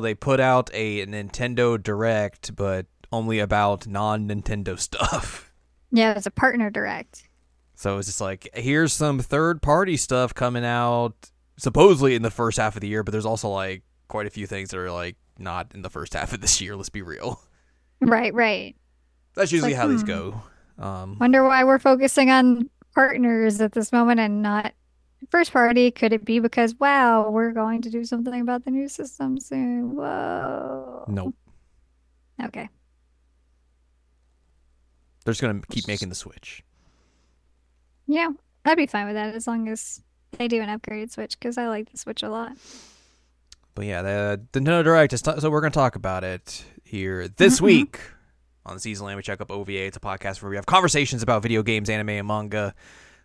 They put out a Nintendo Direct, but only about non Nintendo stuff. Yeah, it's a partner direct. So it's just like, here's some third party stuff coming out supposedly in the first half of the year, but there's also like quite a few things that are like not in the first half of this year, let's be real. Right, right. That's usually like, how these hmm. go. Um, Wonder why we're focusing on partners at this moment and not first party. Could it be because wow, we're going to do something about the new system soon? Whoa. nope. Okay. They're just going to keep making the Switch. Yeah, I'd be fine with that as long as they do an upgraded Switch because I like the Switch a lot. But yeah, the, the Nintendo Direct, is t- so we're going to talk about it here this week on the Season Land. We check up OVA. It's a podcast where we have conversations about video games, anime, and manga.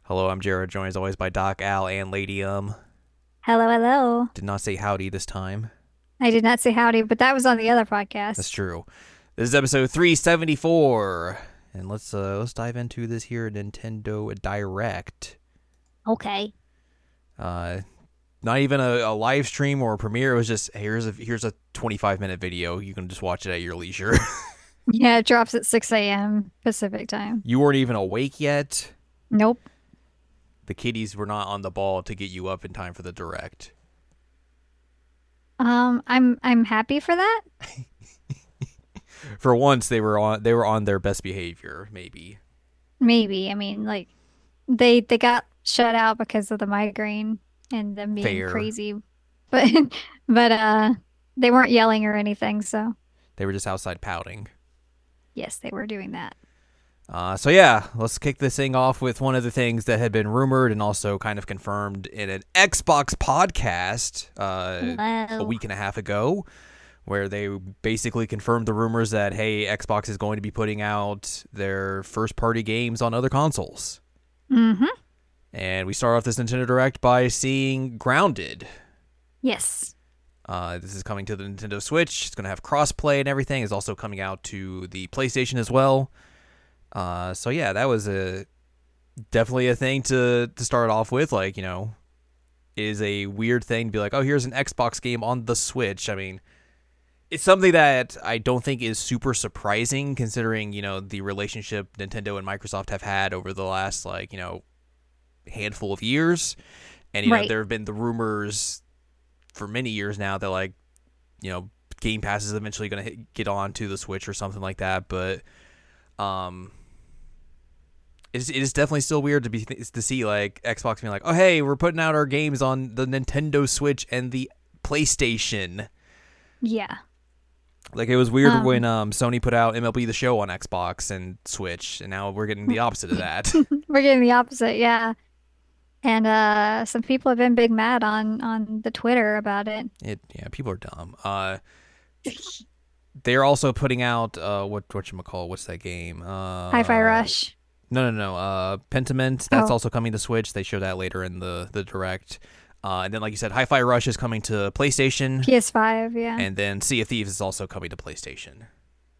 Hello, I'm Jared, joined as always by Doc, Al, and Lady Um. Hello, hello. Did not say howdy this time. I did not say howdy, but that was on the other podcast. That's true. This is episode 374. And let's uh let's dive into this here Nintendo Direct. Okay. Uh not even a, a live stream or a premiere. It was just here's a here's a 25 minute video. You can just watch it at your leisure. Yeah, it drops at 6 a.m. Pacific time. you weren't even awake yet. Nope. The kiddies were not on the ball to get you up in time for the direct. Um, I'm I'm happy for that. For once, they were on they were on their best behavior. Maybe Maybe. I mean, like they they got shut out because of the migraine and them being Fair. crazy. But but uh they weren't yelling or anything, so they were just outside pouting. yes, they were doing that. Uh, so yeah, let's kick this thing off with one of the things that had been rumored and also kind of confirmed in an Xbox podcast uh, a week and a half ago, where they basically confirmed the rumors that hey, Xbox is going to be putting out their first party games on other consoles. Mm-hmm. And we start off this Nintendo Direct by seeing Grounded. Yes. Uh, this is coming to the Nintendo Switch. It's going to have crossplay and everything. It's also coming out to the PlayStation as well. Uh, so yeah, that was a definitely a thing to to start off with. Like you know, is a weird thing to be like, oh, here's an Xbox game on the Switch. I mean, it's something that I don't think is super surprising considering you know the relationship Nintendo and Microsoft have had over the last like you know handful of years, and you know there have been the rumors for many years now that like you know Game Pass is eventually going to get on to the Switch or something like that, but um. It is, it is definitely still weird to be to see like Xbox being like, oh hey, we're putting out our games on the Nintendo Switch and the PlayStation. Yeah. Like it was weird Um, when um, Sony put out MLB The Show on Xbox and Switch, and now we're getting the opposite of that. We're getting the opposite, yeah. And uh some people have been big mad on on the Twitter about it. it yeah, people are dumb. Uh, they're also putting out uh, what what you call what's that game? Uh, Hi-Fi Rush. No, no, no. Uh, Pentiment. That's Oh. also coming to Switch. They show that later in the the direct. Uh, and then, like you said, Hi-Fi Rush is coming to PlayStation, PS5, yeah. and then Sea of Thieves is also coming to PlayStation.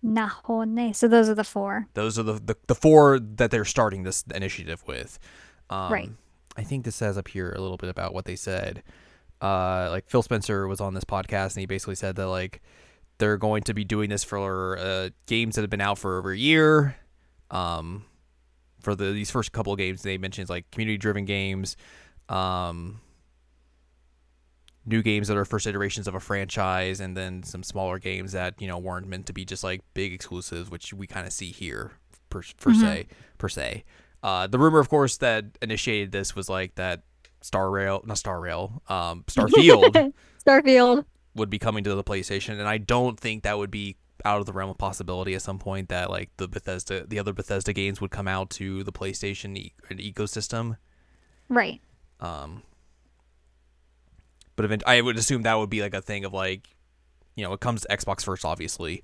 Nahone. So those are the four. Those are the, the, the four that they're starting this initiative with. Um, Right. I think this says up here a little bit about what they said. Uh, like Phil Spencer was on this podcast and he basically said that like they're going to be doing this for uh, games that have been out for over a year. Um, for the these first couple of games they mentioned like community driven games, um, new games that are first iterations of a franchise, and then some smaller games that you know weren't meant to be just like big exclusives, which we kind of see here per, per Mhm. se per se. Uh, the rumor, of course, that initiated this was like that Star Rail, not Star Rail, um, Starfield Starfield. would be coming to the PlayStation, and I don't think that would be out of the realm of possibility at some point that like the Bethesda, the other Bethesda games would come out to the PlayStation e- ecosystem. Right. Um, but event- I would assume that would be like a thing of like, you know, it comes to Xbox first, obviously,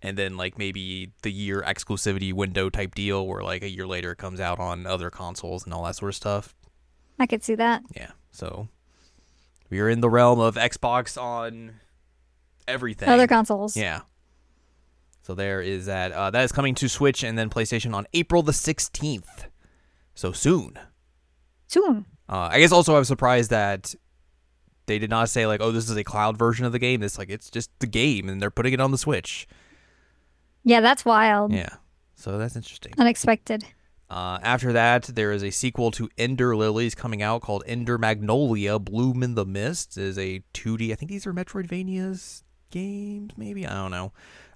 and then like maybe the year exclusivity window type deal, where like a year later it comes out on other consoles and all that sort of stuff. I could see that. Yeah, so we are in the realm of Xbox on everything. Other consoles. Yeah. So there is that. Uh, that is coming to Switch and then PlayStation on April the sixteenth. So soon. Soon. Uh, I guess also I was surprised that they did not say like, oh, this is a cloud version of the game. It's like it's just the game, and they're putting it on the Switch. Yeah, that's wild. Yeah, so that's interesting. Unexpected. Uh, after that, there is a sequel to Ender Lilies coming out called Ender Magnolia Bloom in the Mist. It is a 2D. I think these are Metroidvanias games, maybe. I don't know.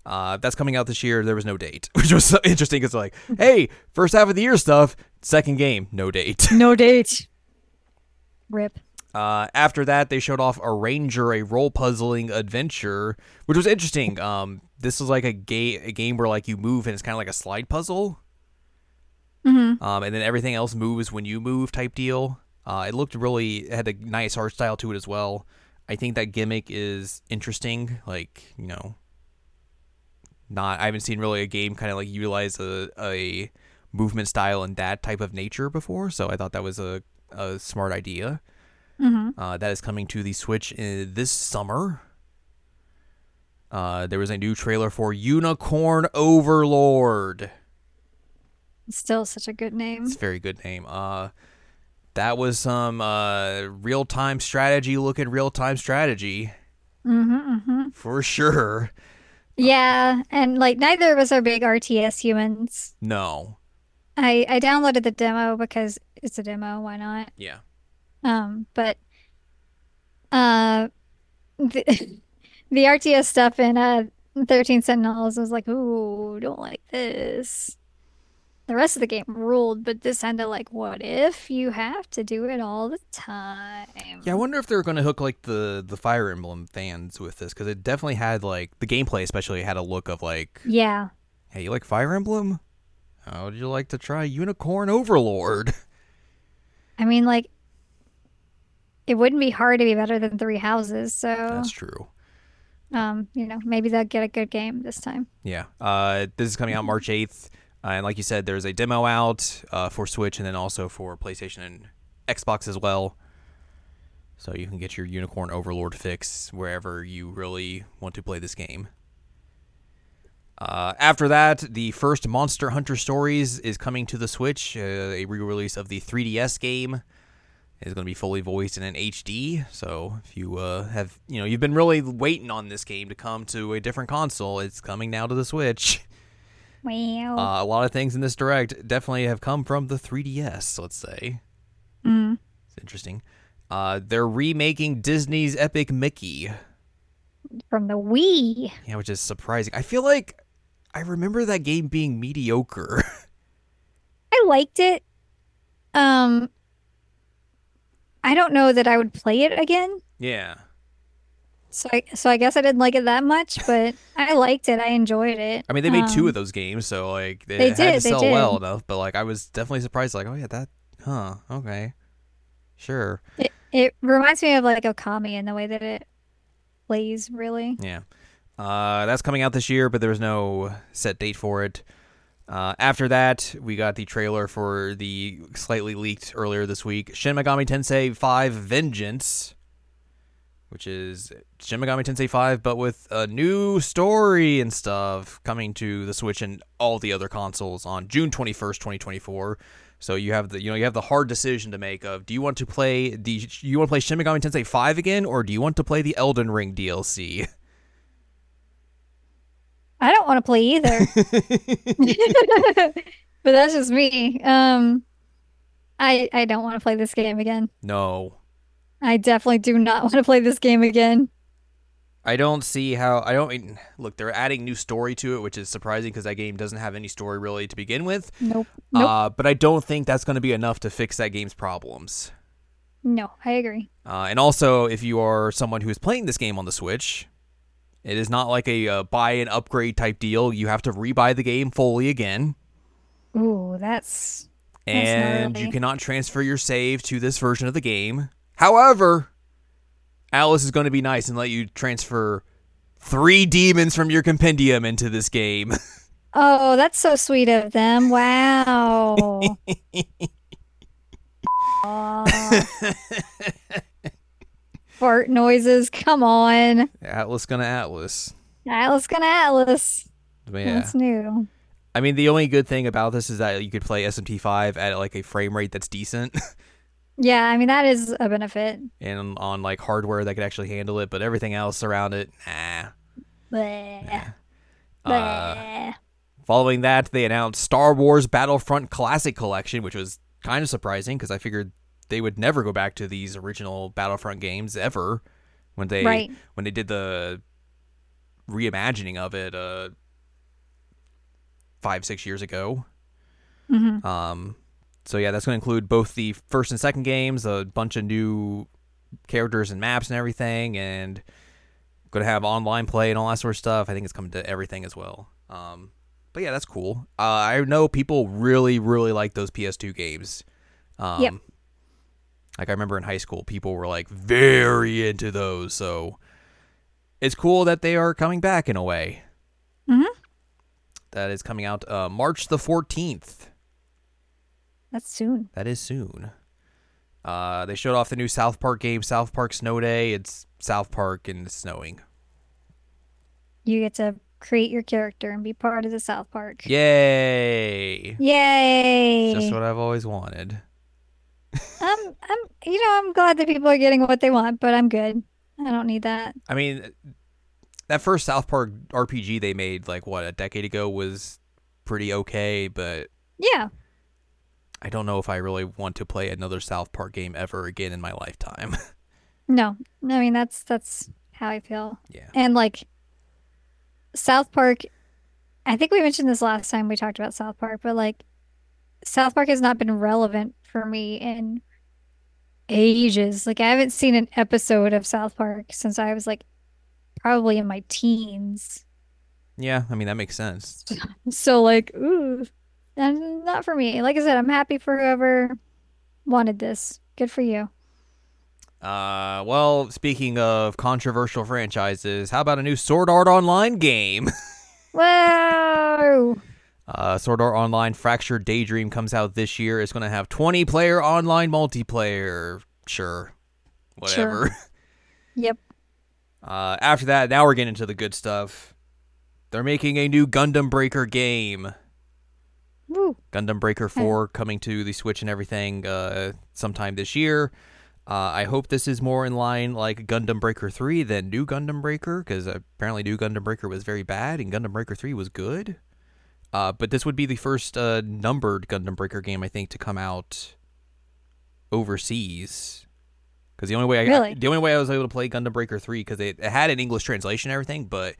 Uh, that's coming out this year. There was no date, which was so interesting. It's like, hey, first half of the year stuff, second game, no date. No date. Rip. Uh, after that, they showed off Arranger, a role puzzling adventure, which was interesting. Um, this was like a, ga- a game where like you move and it's kind of like a slide puzzle. hmm um, and then everything else moves when you move type deal. Uh, it looked really it had a nice art style to it as well. I think that gimmick is interesting. Like you know, not I haven't seen really a game kind of like utilize a a movement style in that type of nature before. So I thought that was a a smart idea. hmm Uh, that is coming to the Switch in this summer. Uh, there was a new trailer for Unicorn Overlord. Still such a good name. It's a very good name. Uh, that was some uh, real time strategy looking real time strategy hmm hmm for sure. Yeah, and like neither of us are big RTS humans. No. I I downloaded the demo because it's a demo. Why not? Yeah. Um, but uh, the the RTS stuff in uh 13 Sentinels was like, ooh, don't like this. The rest of the game ruled, but this ended like, what if you have to do it all the time? Yeah, I wonder if they're going to hook like the the Fire Emblem fans with this because it definitely had like the gameplay, especially had a look of like, Yeah. hey, you like Fire Emblem? How would you like to try Unicorn Overlord? I mean, like, it wouldn't be hard to be better than Three Houses, so That's true. um, you know, maybe they'll get a good game this time. Yeah. Uh, this is coming out March 8th. Uh, and like you said, there's a demo out uh, for Switch and then also for PlayStation and Xbox as well. So you can get your Unicorn Overlord fix wherever you really want to play this game. Uh, after that, the first Monster Hunter Stories is coming to the Switch. Uh, a re-release of the 3DS game is going to be fully voiced and in HD. So if you uh, have, you know, you've been really waiting on this game to come to a different console, it's coming now to the Switch. Wow. Uh, a lot of things in this direct definitely have come from the 3DS. Let's say Mm. it's interesting. Uh, they're remaking Disney's Epic Mickey. From the Wii. Yeah, which is surprising. I feel like I remember that game being mediocre. I liked it. Um, I don't know that I would play it again. yeah. So I, so I guess I didn't like it that much, but I liked it. I enjoyed it. I mean, they made two Um, of those games, so like they, They had did, to sell did. well enough. But like, I was definitely surprised. Like, oh yeah, that, huh? Okay, sure. It, it reminds me of like Okami in the way that it plays, really. Yeah. Uh, that's coming out this year, but there's no set date for it. Uh, after that, we got the trailer for the slightly leaked earlier this week Shin Megami Tensei 5 Vengeance, which is Shin Megami Tensei 5, but with a new story and stuff coming to the Switch and all the other consoles on June 21st, 2024. So you have the you know you have the hard decision to make of do you want to play the you want to play Shin Megami Tensei 5 again or do you want to play the Elden Ring DLC? I don't want to play either. But that's just me. Um, I I don't want to play this game again. no. I definitely do not want to play this game again. I don't see how I don't look. They're adding new story to it, which is surprising because that game doesn't have any story really to begin with. Nope. Nope. Uh, but I don't think that's going to be enough to fix that game's problems. No, I agree. Uh, and also, if you are someone who is playing this game on the Switch, it is not like a uh, buy and upgrade type deal. You have to rebuy the game fully again, Ooh, that's That's and you cannot transfer your save to this version of the game. However, Atlus is going to be nice and let you transfer three demons from your compendium into this game. oh, that's so sweet of them. Wow. Fart noises. Come on. Atlus gonna Atlus. Atlus gonna Atlus. Yeah. That's new. I mean, the only good thing about this is that you could play SMT5 at like a frame rate that's decent. Yeah, I mean that is a benefit. and on like hardware that could actually handle it, but everything else around it, nah. Bleh. Uh, Bleh. following that, they announced Star Wars Battlefront Classic Collection, which was kind of surprising because I figured they would never go back to these original Battlefront games ever when they Right. when they did the reimagining of it uh five six years ago. Mhm. Um, so yeah, that's going to include both the first and second games, a bunch of new characters and maps and everything, and going to have online play and all that sort of stuff. I think it's coming to everything as well. Um, but yeah, that's cool. Uh, I know people really, really like those PS2 games. Um, Yep. Like I remember in high school, people were like very into those. So it's cool that they are coming back in a way. Mhm. That is coming out uh, March the 14th. That's soon. That is soon. Uh, they showed off the new South Park game, South Park Snow Day. It's South Park and it's snowing. You get to create your character and be part of the South Park. Yay! Yay! Just what I've always wanted. I'm, I'm, you know, I'm glad that people are getting what they want, but I'm good. I don't need that. I mean, that first South Park RPG they made, like, what, a decade ago was pretty okay, but Yeah. I don't know if I really want to play another South Park game ever again in my lifetime. No. I mean, that's that's how I feel. yeah. And like South Park, I think we mentioned this last time we talked about South Park, but like South Park has not been relevant for me in ages. Like I haven't seen an episode of South Park since I was like probably in my teens. Yeah, I mean, that makes sense. So like, ooh, and not for me. Like I said, I'm happy for whoever wanted this. Good for you. Uh, well, speaking of controversial franchises, how about a new Sword Art Online game? wow. Uh, Sword Art Online Fractured Daydream comes out this year. It's going to have 20 player online multiplayer. Sure. Whatever. Yep. Uh, after that, now we're getting into the good stuff. They're making a new Gundam Breaker game. Woo. Gundam Breaker 4 coming to the Switch and everything uh, sometime this year. Uh, I hope this is more in line like Gundam Breaker 3 than New Gundam Breaker because apparently New Gundam Breaker was very bad and Gundam Breaker 3 was good. Uh, but this would be the first uh, numbered Gundam Breaker game I think to come out overseas. Because the only way I Really? the only way I was able to play Gundam Breaker 3 because it, it had an English translation and everything, but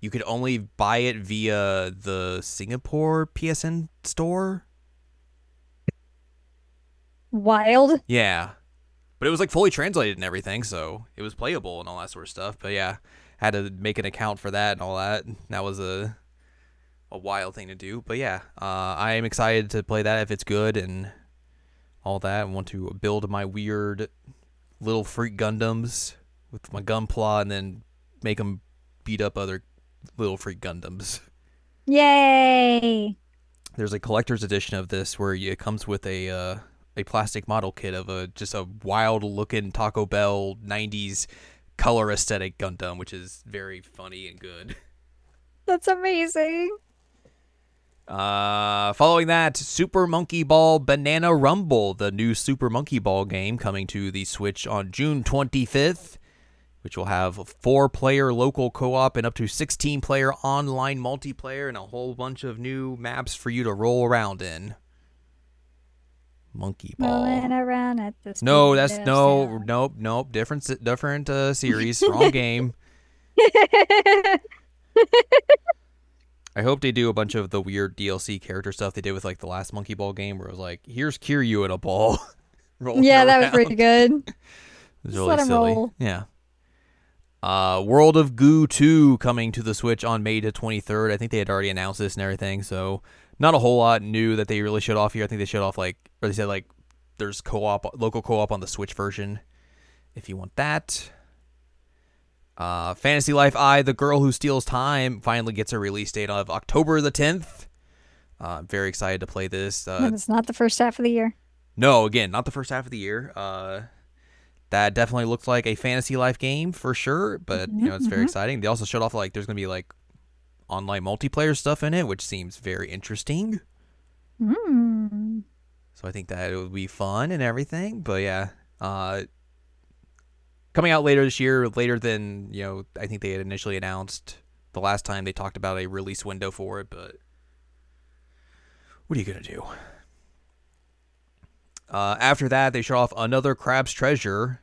you could only buy it via the Singapore PSN store. Wild. Yeah. But it was like fully translated and everything, so it was playable and all that sort of stuff. But yeah, had to make an account for that and all that. That was a a wild thing to do. But yeah, uh, I am excited to play that if it's good and all that. I want to build my weird little freak Gundams with my Gunpla and then make them beat up other little freak Gundams. Yay! There's a collector's edition of this where it comes with a uh, a plastic model kit of a just a wild looking Taco Bell '90s color aesthetic Gundam, which is very funny and good. That's amazing. Uh, following that, Super Monkey Ball Banana Rumble, the new Super Monkey Ball game coming to the Switch on June 25th, which will have four player local co op and up to 16 player online multiplayer and a whole bunch of new maps for you to roll around in. Monkey Ball. Rolling around at this. No, that's no, nope, nope. Different, different uh, series. Wrong game. I hope they do a bunch of the weird DLC character stuff they did with like the last Monkey Ball game, where it was like, "Here's Kiryu in a ball." yeah, that was pretty good. It was Just really let 'em silly. roll. Yeah. Uh, World of Goo 2 coming to the Switch on May the 23rd. I think they had already announced this and everything, so not a whole lot new that they really showed off here. I think they showed off like, or they said like, there's co-op, local co-op on the Switch version, if you want that. Uh, Fantasy Life I, The Girl Who Steals Time, finally gets a release date of October the 10th. Uh, I'm very excited to play this. Uh, it's not the first half of the year. no, again, not the first half of the year. Uh, that definitely looks like a fantasy life game for sure, but you know it's very Mhm, mhm. exciting. They also showed off like there's gonna be like online multiplayer stuff in it, which seems very interesting. Mm. So I think that it would be fun and everything. But yeah, uh, coming out later this year, later than you know, I think they had initially announced the last time they talked about a release window for it. But what are you gonna do? Uh, after that, they show off another Crab's Treasure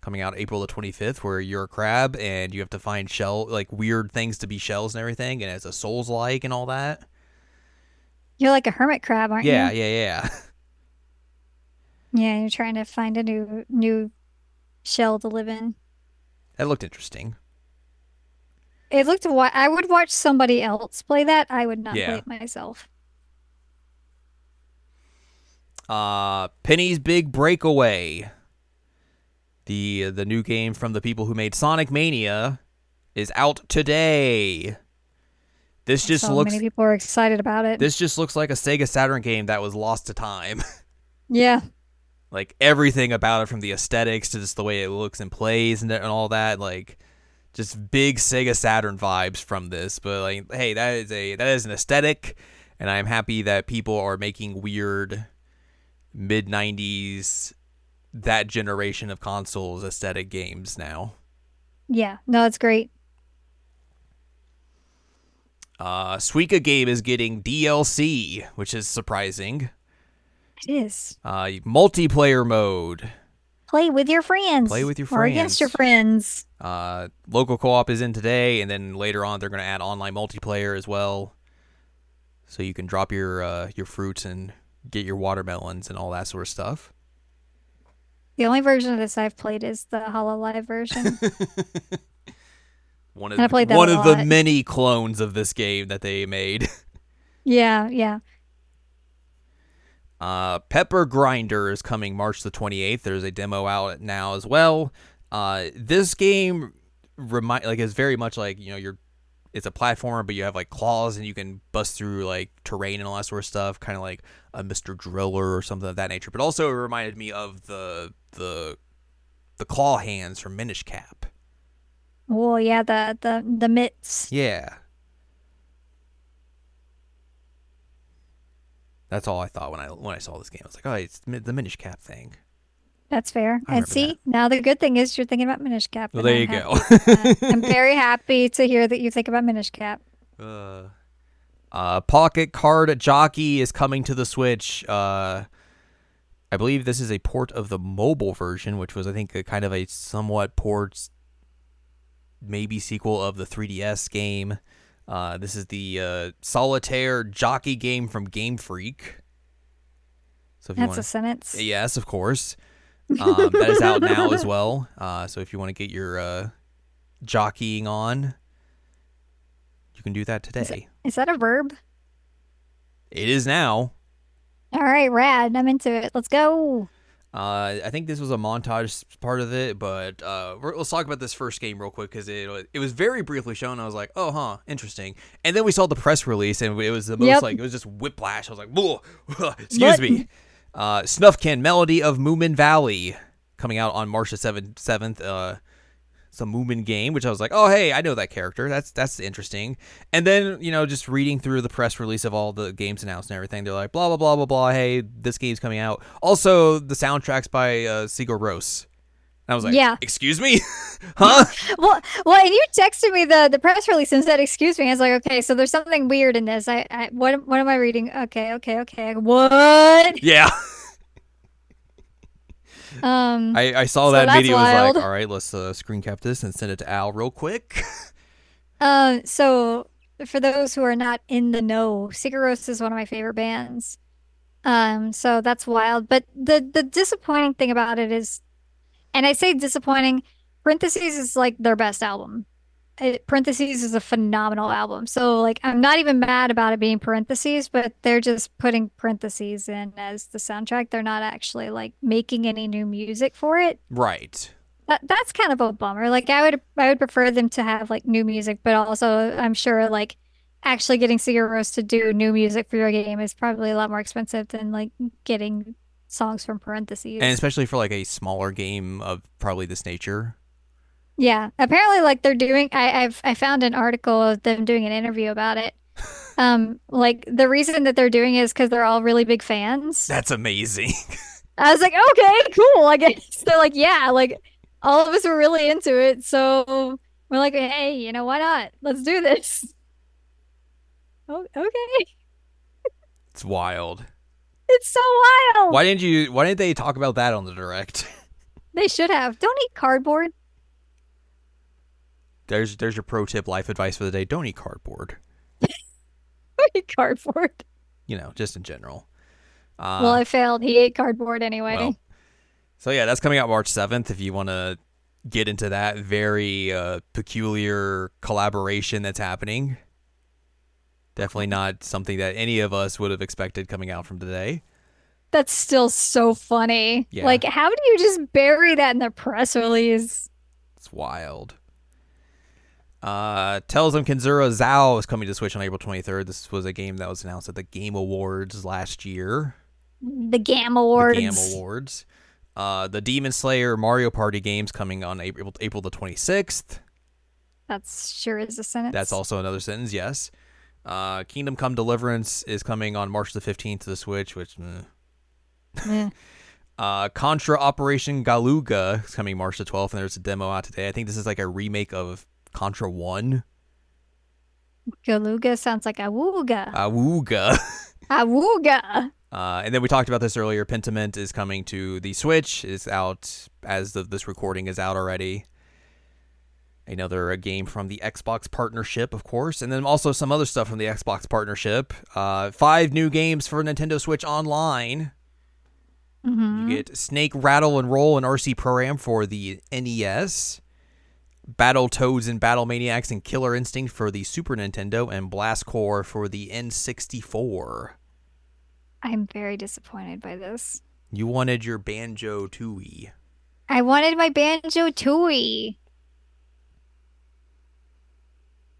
coming out April the 25th, where you're a crab and you have to find shell like weird things to be shells and everything, and it's a Souls like and all that. You're like a hermit crab, aren't Yeah, you? yeah, yeah. Yeah, Yeah, you're trying to find a new new shell to live in. That looked interesting. It looked. I would watch somebody else play that. I would not Yeah. play it myself. Uh, Penny's Big Breakaway. The the new game from the people who made Sonic Mania is out today. This just so looks many people are excited about it. this just looks like a Sega Saturn game that was lost to time. yeah, like everything about it from the aesthetics to just the way it looks and plays and, and all that like just big Sega Saturn vibes from this but like hey that is a that is an aesthetic and I'm happy that people are making weird mid 90s that generation of consoles aesthetic games now yeah. No, it's great. uh Suika game is getting DLC which is surprising It is. uh multiplayer mode Play with your friends. Play with your friends. Or against your friends. Uh, local co-op is in today, and then later on they're going to add online multiplayer as well, so you can drop your uh, your fruits and get your watermelons and all that sort of stuff. The only version of this I've played is the Hololive version. One of And I played that one of the many clones of this game that they made. yeah, yeah. Uh, Pepper Grinder is coming March the 28th. There's a demo out now as well. Uh, this game remind like is very much like you know you're it's a platformer, but you have like claws and you can bust through like terrain and all that sort of stuff, kind of like a Mr. Driller or something of that nature. But also it reminded me of the the the claw hands from Minish Cap. Oh yeah, the the the mitts. Yeah. That's all I thought when I when I saw this game. I was like, oh, it's the Minish Cap thing. That's fair. I and see, that. now the good thing is you're thinking about Minish Cap. Well, there I'm you go. I'm very happy to hear that you think about Minish Cap. Uh, uh, Pocket Card Jockey is coming to the Switch. Uh, I believe this is a port of the mobile version, which was, I think, a kind of a somewhat port, maybe sequel of the 3DS game. Uh, this is the uh, solitaire jockey game from Game Freak. So if you That's want a sentence. Yes, of course. Um, that is out now as well. Uh, so if you want to get your uh, jockeying on, you can do that today. Is that a verb? It is now. All right, rad. I'm into it. Let's go. Uh, I think this was a montage part of it, but uh, let's talk about this first game real quick because it it was very briefly shown. I was like, oh, huh, interesting. And then we saw the press release, and it was the most Yep. like it was just whiplash. I was like, whoa, excuse What? me. Uh, Snuffkin Melody of Moomin Valley coming out on March the seventh. Seventh. Uh, it's a Moomin game, which I was like, oh hey, I know that character. That's that's interesting. And then you know, just reading through the press release of all the games announced and everything, they're like, blah blah blah blah blah. Hey, this game's coming out. Also, the soundtracks by uh, Sigur Rós. I was like, Yeah. excuse me, huh? Well, well, and you texted me the the press release and said, "Excuse me." I was like, "Okay, so there's something weird in this." I, I what what am I reading? Okay, okay, okay. What? yeah. Um, I, I saw So that video. Was like, all right, let's uh, screen cap this and send it to Al real quick. Um, so for those who are not in the know, Sigur Rós is one of my favorite bands. Um, so that's wild. But the the disappointing thing about it is, and I say disappointing, parentheses is like their best album. It, parentheses is a phenomenal album. So like I'm not even mad about it being parentheses, but they're just putting parentheses in as the soundtrack. They're not actually like making any new music for it. right. That that's kind of a bummer. Like I would I would prefer them to have like new music, but also I'm sure like actually getting Sigur Rós to do new music for your game is probably a lot more expensive than like getting songs from parentheses. And especially for like a smaller game of probably this nature. Yeah, apparently like they're doing I I've I found an article of them doing an interview about it. Um, like the reason that they're doing it is because they're all really big fans. That's amazing. I was like, okay, cool. I guess they're like, yeah, like all of us were really into it, so we're like, hey, you know, why not? Let's do this. Oh, okay. It's wild. It's so wild. Why didn't you? Why didn't they talk about that on the direct? They should have. Don't eat cardboard. There's there's your pro tip life advice for the day. Don't eat cardboard. Don't eat cardboard. You know, just in general. Uh, well, I failed. He ate cardboard anyway. well, so yeah, that's coming out March seventh. If you want to get into that very uh, peculiar collaboration that's happening, definitely not something that any of us would have expected coming out from today. That's still so funny. Yeah. Like, how do you just bury that in the press release? It's wild. Uh, Tales of Kenzera Zau is coming to Switch on April 23rd. This was a game that was announced at the Game Awards last year. The GAM Awards. The Game Awards. Uh, the Demon Slayer Mario Party games coming on April April the 26th. That's sure is a sentence. That's also another sentence, yes. Uh, Kingdom Come Deliverance is coming on March the 15th to the Switch, which. Eh. Uh, Contra Operation Galuga is coming March the 12th, and there's a demo out today. I think this is like a remake of Contra 1. Galuga sounds like awooga. Awooga. Awooga. Uh, and then we talked about this earlier. Pentiment is coming to the Switch. Is out as of this recording is out already. Another game from the Xbox partnership, of course, and then also some other stuff from the Xbox partnership. Uh, five new games for Nintendo Switch Online. hmm You get Snake Rattle and Roll and RC Pro-Am for the NES. Battle Toads and Battle Maniacs and Killer Instinct for the Super Nintendo, and Blast Corps for the N64. I'm very disappointed by this. You wanted your Banjo Tooie. I wanted my Banjo Tooie.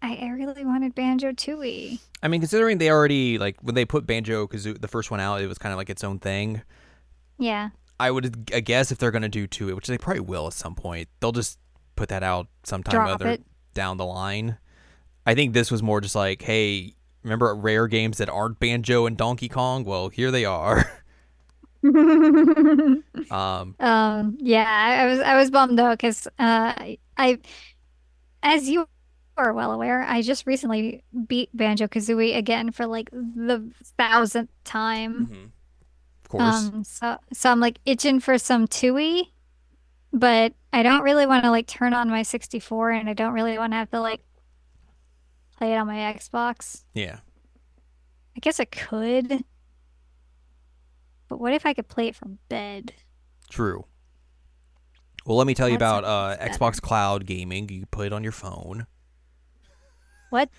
I, I really wanted Banjo Tooie. I mean, considering they already like when they put Banjo Kazoo the first one out, it was kind of like its own thing. Yeah. I would I guess if they're gonna do two, which they probably will at some point, they'll just put that out sometime Drop other it. down the line. I think this was more just like, hey, remember rare games that aren't Banjo and Donkey Kong? Well, here they are. um, Um, yeah, I, I was I was bummed though because uh, I, as you are well aware, I just recently beat Banjo Kazooie again for like the thousandth time. of course, Um, so so I'm like itching for some Tooie, but I don't really want to like turn on my 64, and I don't really want to have to like play it on my Xbox. yeah. I guess I could, but what if I could play it from bed? True. Well, let me tell you about uh, Xbox Cloud Gaming. You can play it on your phone. What?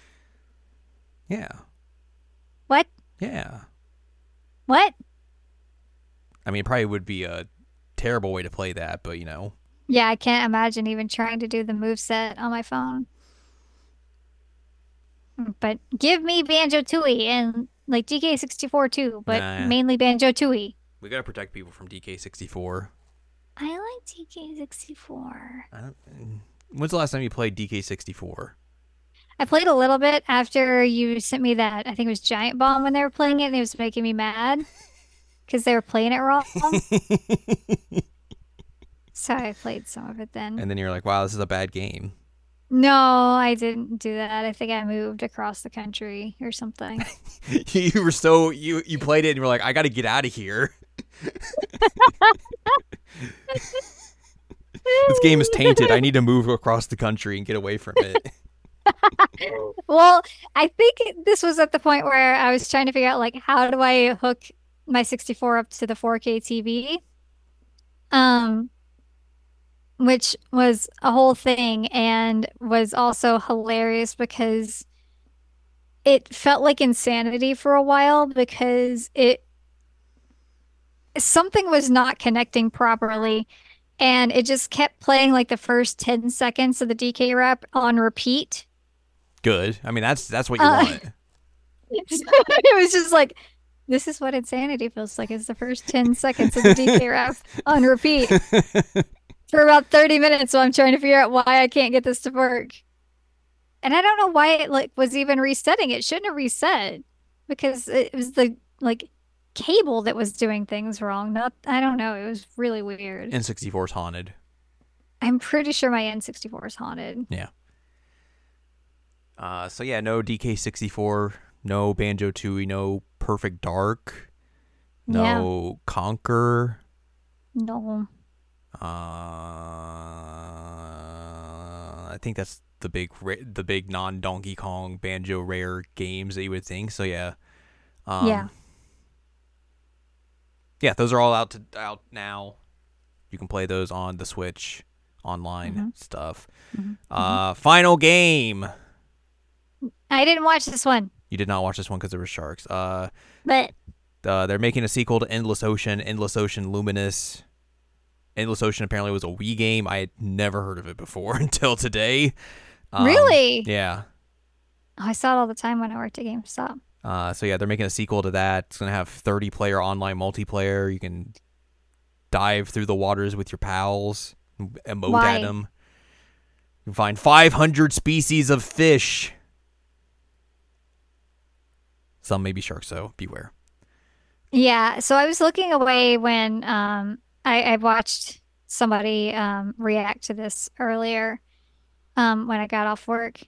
Yeah. What? Yeah. What? I mean, it probably would be a terrible way to play that, but you know. Yeah, I can't imagine even trying to do the move set on my phone. But give me Banjo Tooie and like DK64 too, but Nah. mainly Banjo Tooie. We gotta protect people from DK64. I like DK64. I don't. Mm, when's the last time you played DK64? I played a little bit after you sent me that. I think it was Giant Bomb when they were playing it, and it was making me mad because they were playing it wrong. so I played some of it then. and then you're like, "Wow, this is a bad game." No, I didn't do that. I think I moved across the country or something. you were so you you played it and you were like, "I got to get out of here." this game is tainted. I need to move across the country and get away from it. Well, I think this was at the point where I was trying to figure out like how do I hook my 64 up to the 4K TV? Um which was a whole thing and was also hilarious because it felt like insanity for a while because it something was not connecting properly and it just kept playing like the first 10 seconds of the DK rap on repeat. Good. I mean, that's that's what you Uh, want. it was just like this is what insanity feels like. It's the first 10 seconds of the DK rap on repeat for about 30 minutes while I'm trying to figure out why I can't get this to work. and I don't know why it like was even resetting. It shouldn't have reset because it was the like cable that was doing things wrong. Not I don't know. It was really weird. N64 is haunted. I'm pretty sure my N64 is haunted. Yeah. Uh, so yeah, no DK64, no Banjo Tooie, no Perfect Dark, no Conker. No. Uh, I think that's the big the big non Donkey Kong Banjo rare games that you would think. So yeah. Um, Yeah. Yeah, those are all out to out now. You can play those on the Switch online Mhm. stuff. Mhm. Uh, final game. I didn't watch this one, You did not watch this one because there were sharks. Uh, but uh, they're making a sequel to Endless Ocean, Endless Ocean Luminous. Endless Ocean apparently was a Wii game. I had never heard of it before until today. Um, really, Yeah. Oh, I saw it all the time when I worked at GameStop. Uh, so yeah, they're making a sequel to that. It's gonna have 30 player online multiplayer. You can dive through the waters with your pals, emote Why? at them. You can find 500 species of fish. Some may be sharks, so beware. Yeah, so I was looking away when um I, I watched somebody um react to this earlier um when I got off work.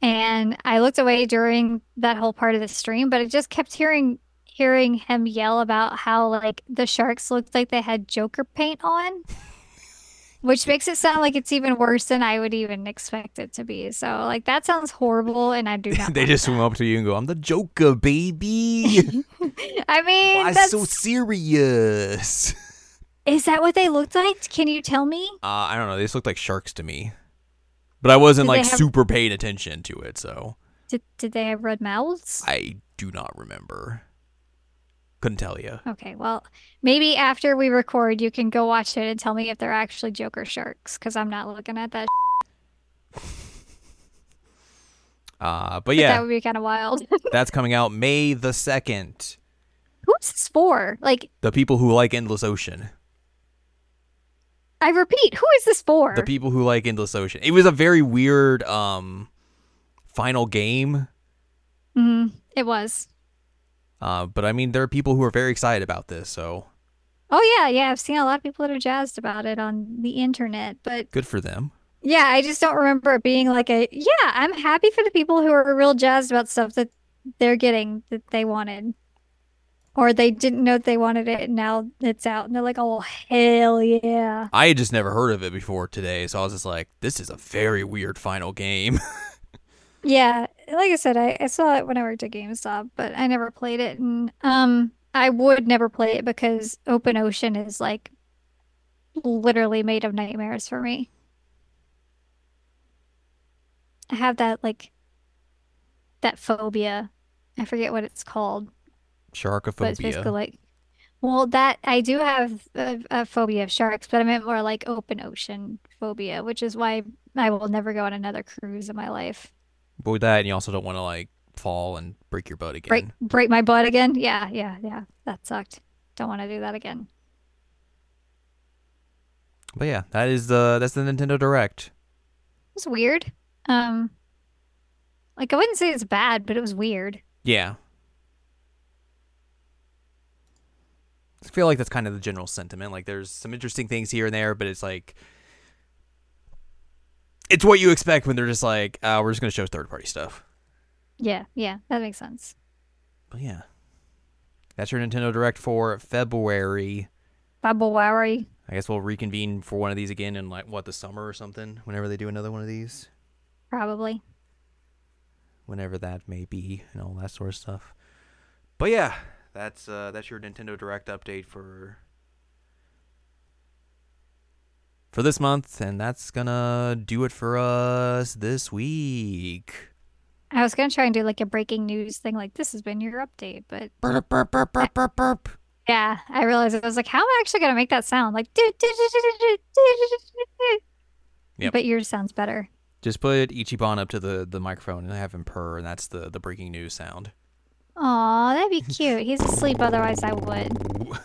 And I looked away during that whole part of the stream, but I just kept hearing hearing him yell about how like the sharks looked like they had Joker paint on, which makes it sound like it's even worse than I would even expect it to be. So like that sounds horrible and I do not they just swim up to you and go, "I'm the Joker, baby. I mean, Why that's so serious?" is that what they looked like? Can you tell me? Uh, I don't know. They just looked like sharks to me, but I wasn't Did like have- super paying attention to it, so. Did did they have red mouths? I do not remember. Couldn't tell you. Okay, well, maybe after we record, you can go watch it and tell me if they're actually Joker sharks, because I'm not looking at that. Uh, but But yeah, that would be kind of wild. that's coming out May the 2nd. Who's this for? Like, The people who like Endless Ocean. I repeat, who is this for? The people who like Endless Ocean. It was a very weird um final game. Mhm, it was. Uh, but I mean there are people who are very excited about this, so Oh yeah, yeah. I've seen a lot of people that are jazzed about it on the internet, but good for them. yeah, I just don't remember it being like a. Yeah, I'm happy for the people who are real jazzed about stuff that they're getting that they wanted, or they didn't know they wanted it, and now it's out, and they're like, "Oh hell yeah!" I had just never heard of it before today, so I was just like, this is a very weird final game. Yeah, like I said, I, I saw it when I worked at GameStop, but I never played it, and um, I would never play it because Open Ocean is like literally made of nightmares for me. I have that like that phobia. I forget what it's called, Sharkophobia. but it's basically like, well, that I do have a, a phobia of sharks, but I meant more like open ocean phobia, which is why I will never go on another cruise in my life. But with that, and you also don't want to like fall and break your butt again. break break my butt again. Yeah, yeah, yeah. That sucked. Don't want to do that again. But yeah, that is the that's the Nintendo Direct. It was weird. Um, like I wouldn't say it's bad, but it was weird. Yeah. I feel like that's kind of the general sentiment. Like there's some interesting things here and there, but it's like it's what you expect when they're just like, uh, we're just gonna show third party stuff. Yeah, yeah, that makes sense. But yeah. That's your Nintendo Direct for February. February. I guess we'll reconvene for one of these again in like what the summer or something, whenever they do another one of these. Probably. whenever that may be and all that sort of stuff. But yeah, that's uh, that's your Nintendo Direct update for for this month, and that's gonna do it for us this week. I was gonna try and do like a breaking news thing, like this has been your update, but burp, burp, burp, burp, burp, burp. yeah, I realized I was like, how am I actually gonna make that sound? Like, yep. but yours sounds better. Just put Ichiban up to the the microphone and have him purr, and that's the the breaking news sound. Aw, that'd be cute. He's asleep, otherwise I would.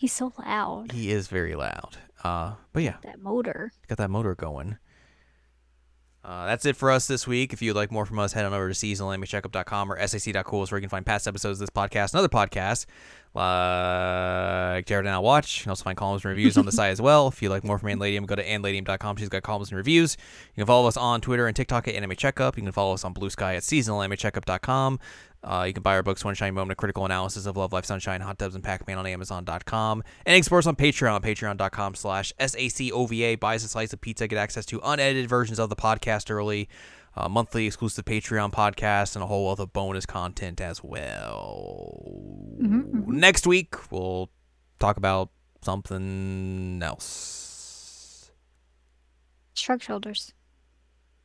He's so loud. he is very loud. Uh, but yeah, That motor. got that motor going. Uh, that's it for us this week. If you'd like more from us, head on over to seasonalanimecheckup.com or sac.cool where you can find past episodes of this podcast and other podcasts like Jared and I Watch. You can also find columns and reviews on the site as well. If you'd like more from Anne Ladyem, go to anneladyem.com. She's got columns and reviews. You can follow us on Twitter and TikTok at Anime Checkup. You can follow us on Blue Sky at seasonalanimecheckup.com. Uh, you can buy our books, One Shiny Moment, A Critical Analysis of Love, Life, Sunshine, Hot Tubs, and Pac-Man on Amazon.com. And explore us on Patreon, patreon.com slash S-A-C-O-V-A. Buy us a slice of pizza, get access to unedited versions of the podcast early, uh, monthly exclusive Patreon podcast, and a whole other bonus content as well. Mm-hmm, Next week, we'll talk about something else. Shrug shoulders.